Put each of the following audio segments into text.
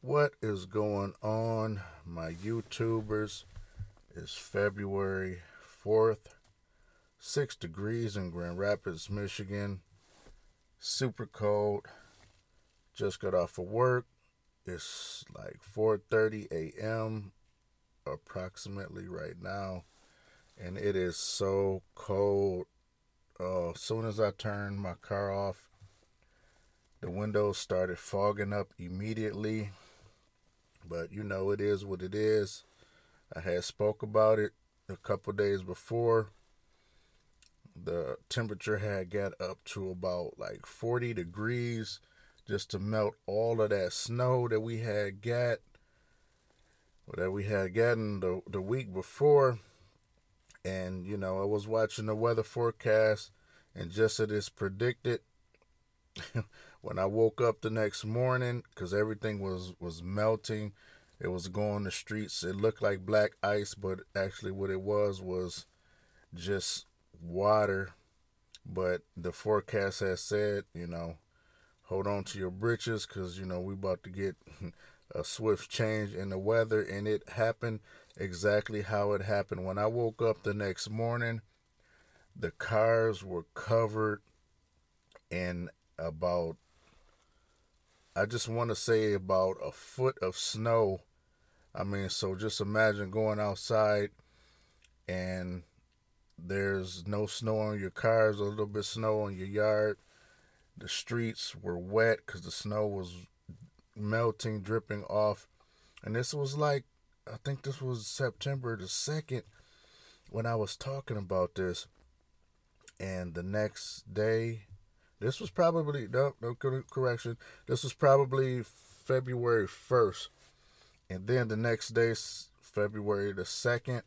What is going on, my YouTubers? It's February 4th, 6 degrees in Grand Rapids, Michigan. Super cold. Just got off of work. It's like 4:30 a.m. approximately right now, and it is so cold. Uh, as soon as I turned my car off, the windows started fogging up immediately but you know, it is what it is. I had spoke about it a couple days before. The temperature had got up to about like 40 degrees just to melt all of that snow that we had got that we had gotten the the week before. And you know, I was watching the weather forecast and just as it's predicted when I woke up the next morning, because everything was was melting, it was going the streets. It looked like black ice, but actually, what it was was just water. But the forecast has said, you know, hold on to your britches, because you know we about to get a swift change in the weather, and it happened exactly how it happened. When I woke up the next morning, the cars were covered in about I just want to say about a foot of snow. I mean, so just imagine going outside and there's no snow on your cars, a little bit snow on your yard. The streets were wet because the snow was melting, dripping off. And this was like, I think this was September the 2nd when I was talking about this. And the next day, this was probably no, no correction. This was probably February first, and then the next day, February the second,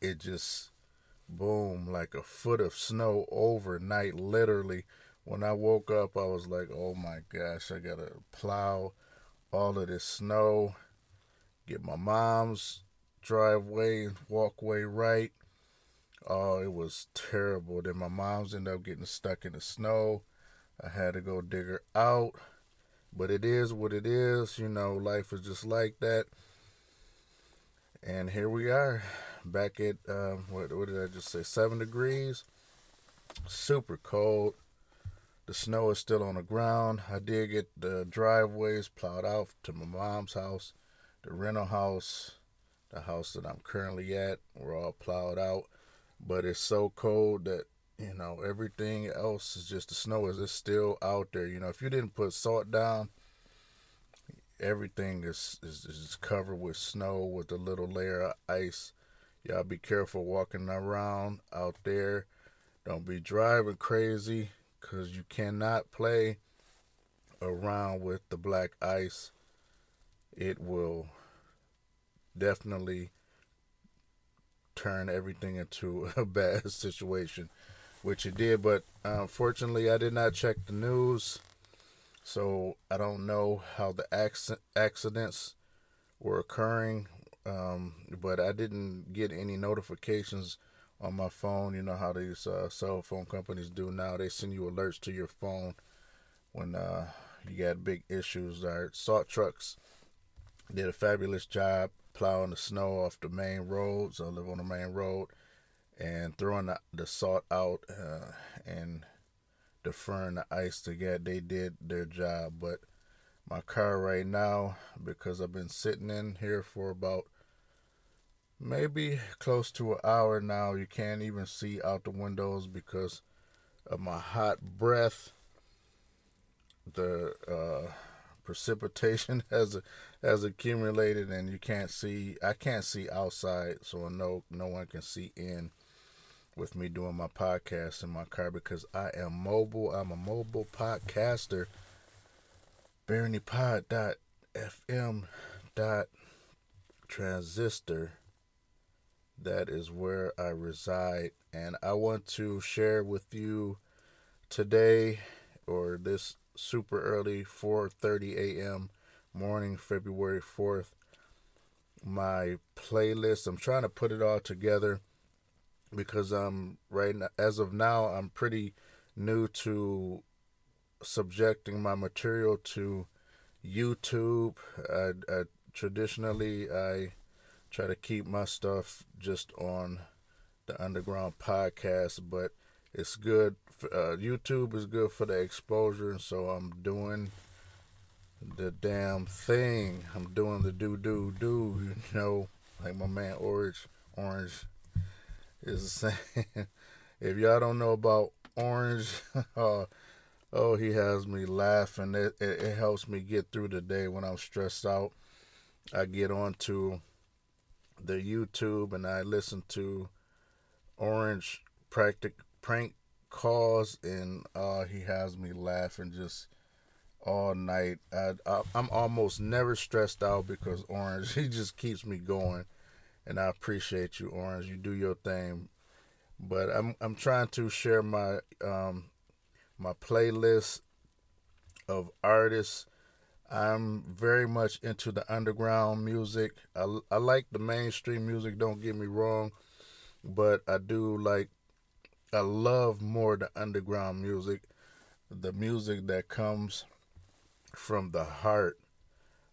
it just boom like a foot of snow overnight. Literally, when I woke up, I was like, "Oh my gosh, I gotta plow all of this snow, get my mom's driveway and walkway right." Oh, it was terrible. Then my mom's ended up getting stuck in the snow. I had to go dig her out. But it is what it is. You know, life is just like that. And here we are, back at, um, what, what did I just say? Seven degrees. Super cold. The snow is still on the ground. I did get the driveways plowed out to my mom's house, the rental house, the house that I'm currently at. We're all plowed out but it's so cold that you know everything else is just the snow is still out there. You know, if you didn't put salt down, everything is is, is covered with snow with a little layer of ice. Y'all be careful walking around out there. Don't be driving crazy because you cannot play around with the black ice. It will definitely turn everything into a bad situation, which it did. But unfortunately, I did not check the news, so I don't know how the accidents were occurring. Um, but I didn't get any notifications on my phone. You know how these uh, cell phone companies do now. They send you alerts to your phone when uh, you got big issues. Our salt trucks did a fabulous job plowing the snow off the main roads. I live on the main road and throwing the, the salt out uh, and deferring the ice to get. They did their job, but my car right now, because I've been sitting in here for about maybe close to an hour now, you can't even see out the windows because of my hot breath. The uh, precipitation has has accumulated and you can't see I can't see outside so no no one can see in with me doing my podcast in my car because I am mobile. I'm a mobile podcaster. BaronyPod.fm dot transistor. That is where I reside. And I want to share with you today or this super early 4:30 a.m. morning February 4th my playlist I'm trying to put it all together because I'm right now, as of now I'm pretty new to subjecting my material to YouTube. I, I traditionally I try to keep my stuff just on the underground podcast, but it's good. For, uh, YouTube is good for the exposure, and so I'm doing the damn thing. I'm doing the do do do. You know, like my man Orange Orange is saying. if y'all don't know about Orange, uh, oh, he has me laughing. It, it, it helps me get through the day when I'm stressed out. I get onto the YouTube and I listen to Orange practic prank calls, and uh, he has me laughing just all night. I, I, I'm almost never stressed out because Orange he just keeps me going, and I appreciate you, Orange. You do your thing, but I'm I'm trying to share my um my playlist of artists I'm very much into the underground music. I, I like the mainstream music, don't get me wrong, but I do like, I love more the underground music, the music that comes from the heart.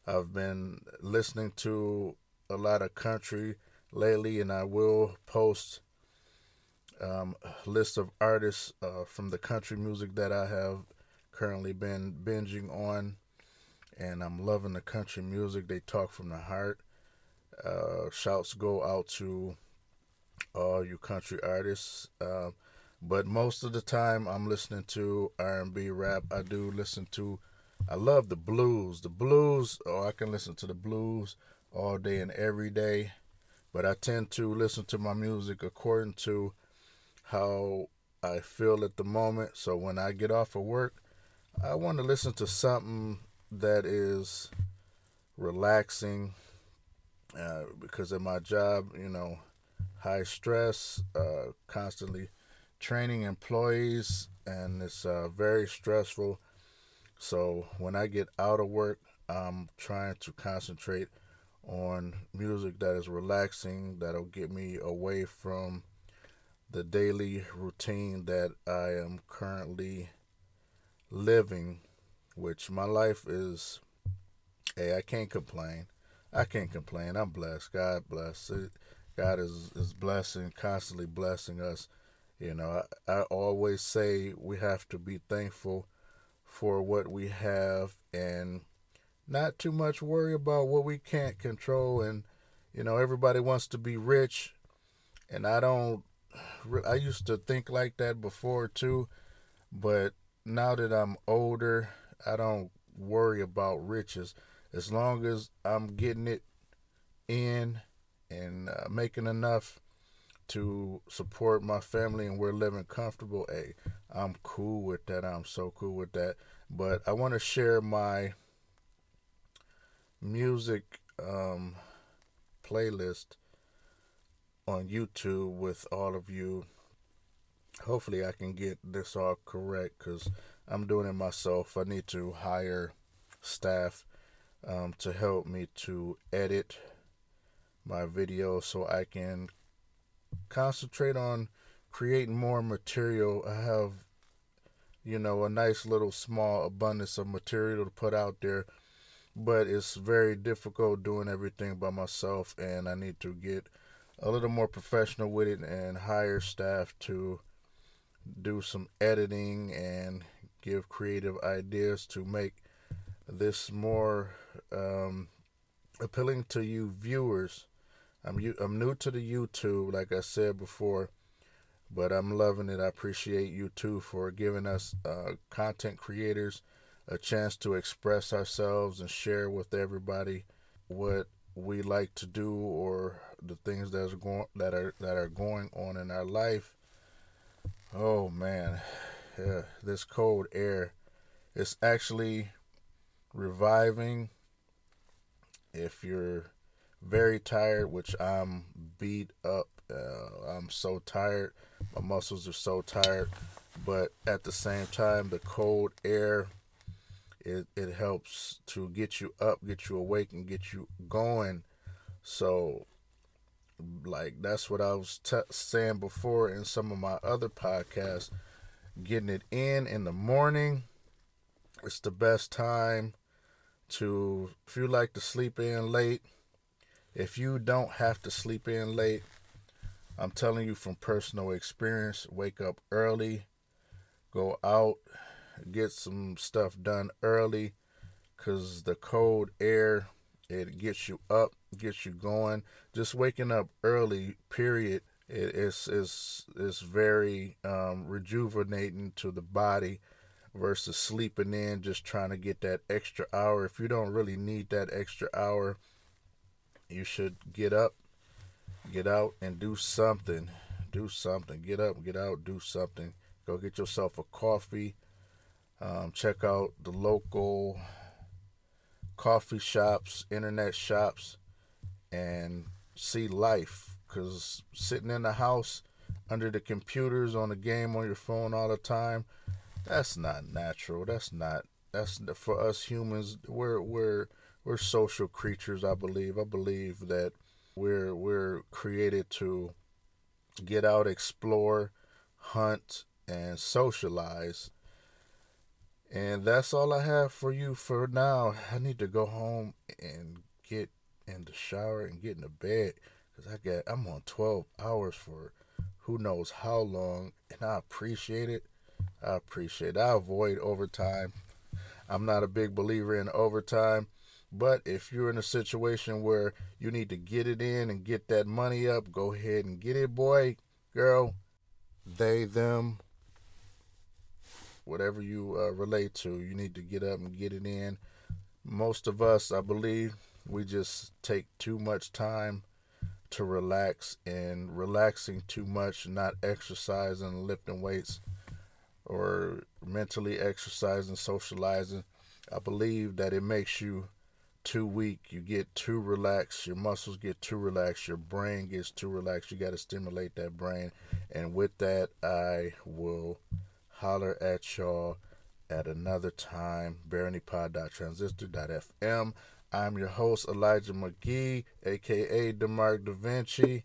I've been listening to a lot of country lately, and I will post um, a list of artists uh, from the country music that I have currently been binging on and I'm loving the country music. They talk from the heart. Uh, shouts go out to all you country artists. Uh, but most of the time, I'm listening to R&B rap. I do listen to. I love the blues. The blues. Oh, I can listen to the blues all day and every day. But I tend to listen to my music according to how I feel at the moment. So when I get off of work, I want to listen to something that is relaxing uh, because of my job, you know, high stress, uh, constantly training employees, and it's uh, very stressful. So when I get out of work, I'm trying to concentrate on music that is relaxing, that'll get me away from the daily routine that I am currently living which my life is, hey, I can't complain. I can't complain. I'm blessed. God bless. God is, is blessing, constantly blessing us. You know, I, I always say we have to be thankful for what we have and not too much worry about what we can't control. And, you know, everybody wants to be rich. And I don't, I used to think like that before too. But now that I'm older, I don't worry about riches as long as I'm getting it in and uh, making enough to support my family and we're living comfortable. Hey, I'm cool with that. I'm so cool with that. But I want to share my music um, playlist on YouTube with all of you. Hopefully, I can get this all correct because I'm doing it myself. I need to hire staff um, to help me to edit my video so I can concentrate on creating more material. I have, you know, a nice little small abundance of material to put out there, but it's very difficult doing everything by myself, and I need to get a little more professional with it and hire staff to do some editing and give creative ideas to make this more um, appealing to you viewers. I'm I'm new to the YouTube, like I said before, but I'm loving it. I appreciate you too for giving us uh, content creators a chance to express ourselves and share with everybody what we like to do or the things that are going that are that are going on in our life. Oh man, yeah, this cold air is actually reviving if you're very tired, which I'm beat up. Uh, I'm so tired. My muscles are so tired. But at the same time, the cold air, it, it helps to get you up, get you awake, and get you going. So, like, that's what I was t- saying before in some of my other podcasts getting it in in the morning. It's the best time to, if you like to sleep in late, if you don't have to sleep in late, I'm telling you from personal experience, wake up early, go out, get some stuff done early, because the cold air, it gets you up, gets you going. Just waking up early, period, it is is is very um, rejuvenating to the body versus sleeping in just trying to get that extra hour. If you don't really need that extra hour, you should get up, get out, and do something. Do something. Get up, get out, do something. Go get yourself a coffee. Um, check out the local coffee shops, internet shops, and see life. Because sitting in the house under the computers on the game on your phone all the time, that's not natural. That's not. That's for us humans. We're we're we're social creatures. I believe. I believe that we're we're created to get out, explore, hunt, and socialize. And that's all I have for you for now. I need to go home and get in the shower and get in the bed because I got I'm on 12 hours for who knows how long, and I appreciate it. I appreciate it. I avoid overtime. I'm not a big believer in overtime. But if you're in a situation where you need to get it in and get that money up, go ahead and get it, boy, girl. They, them, whatever you uh, relate to, you need to get up and get it in. Most of us, I believe, we just take too much time to relax and relaxing too much, not exercising, lifting weights or mentally exercising, socializing, I believe that it makes you too weak. You get too relaxed. Your muscles get too relaxed. Your brain gets too relaxed. You got to stimulate that brain. And with that, I will holler at y'all at another time. BaronyPod.transistor.fm. I'm your host, Elijah McGee, aka DeMark Da Vinci.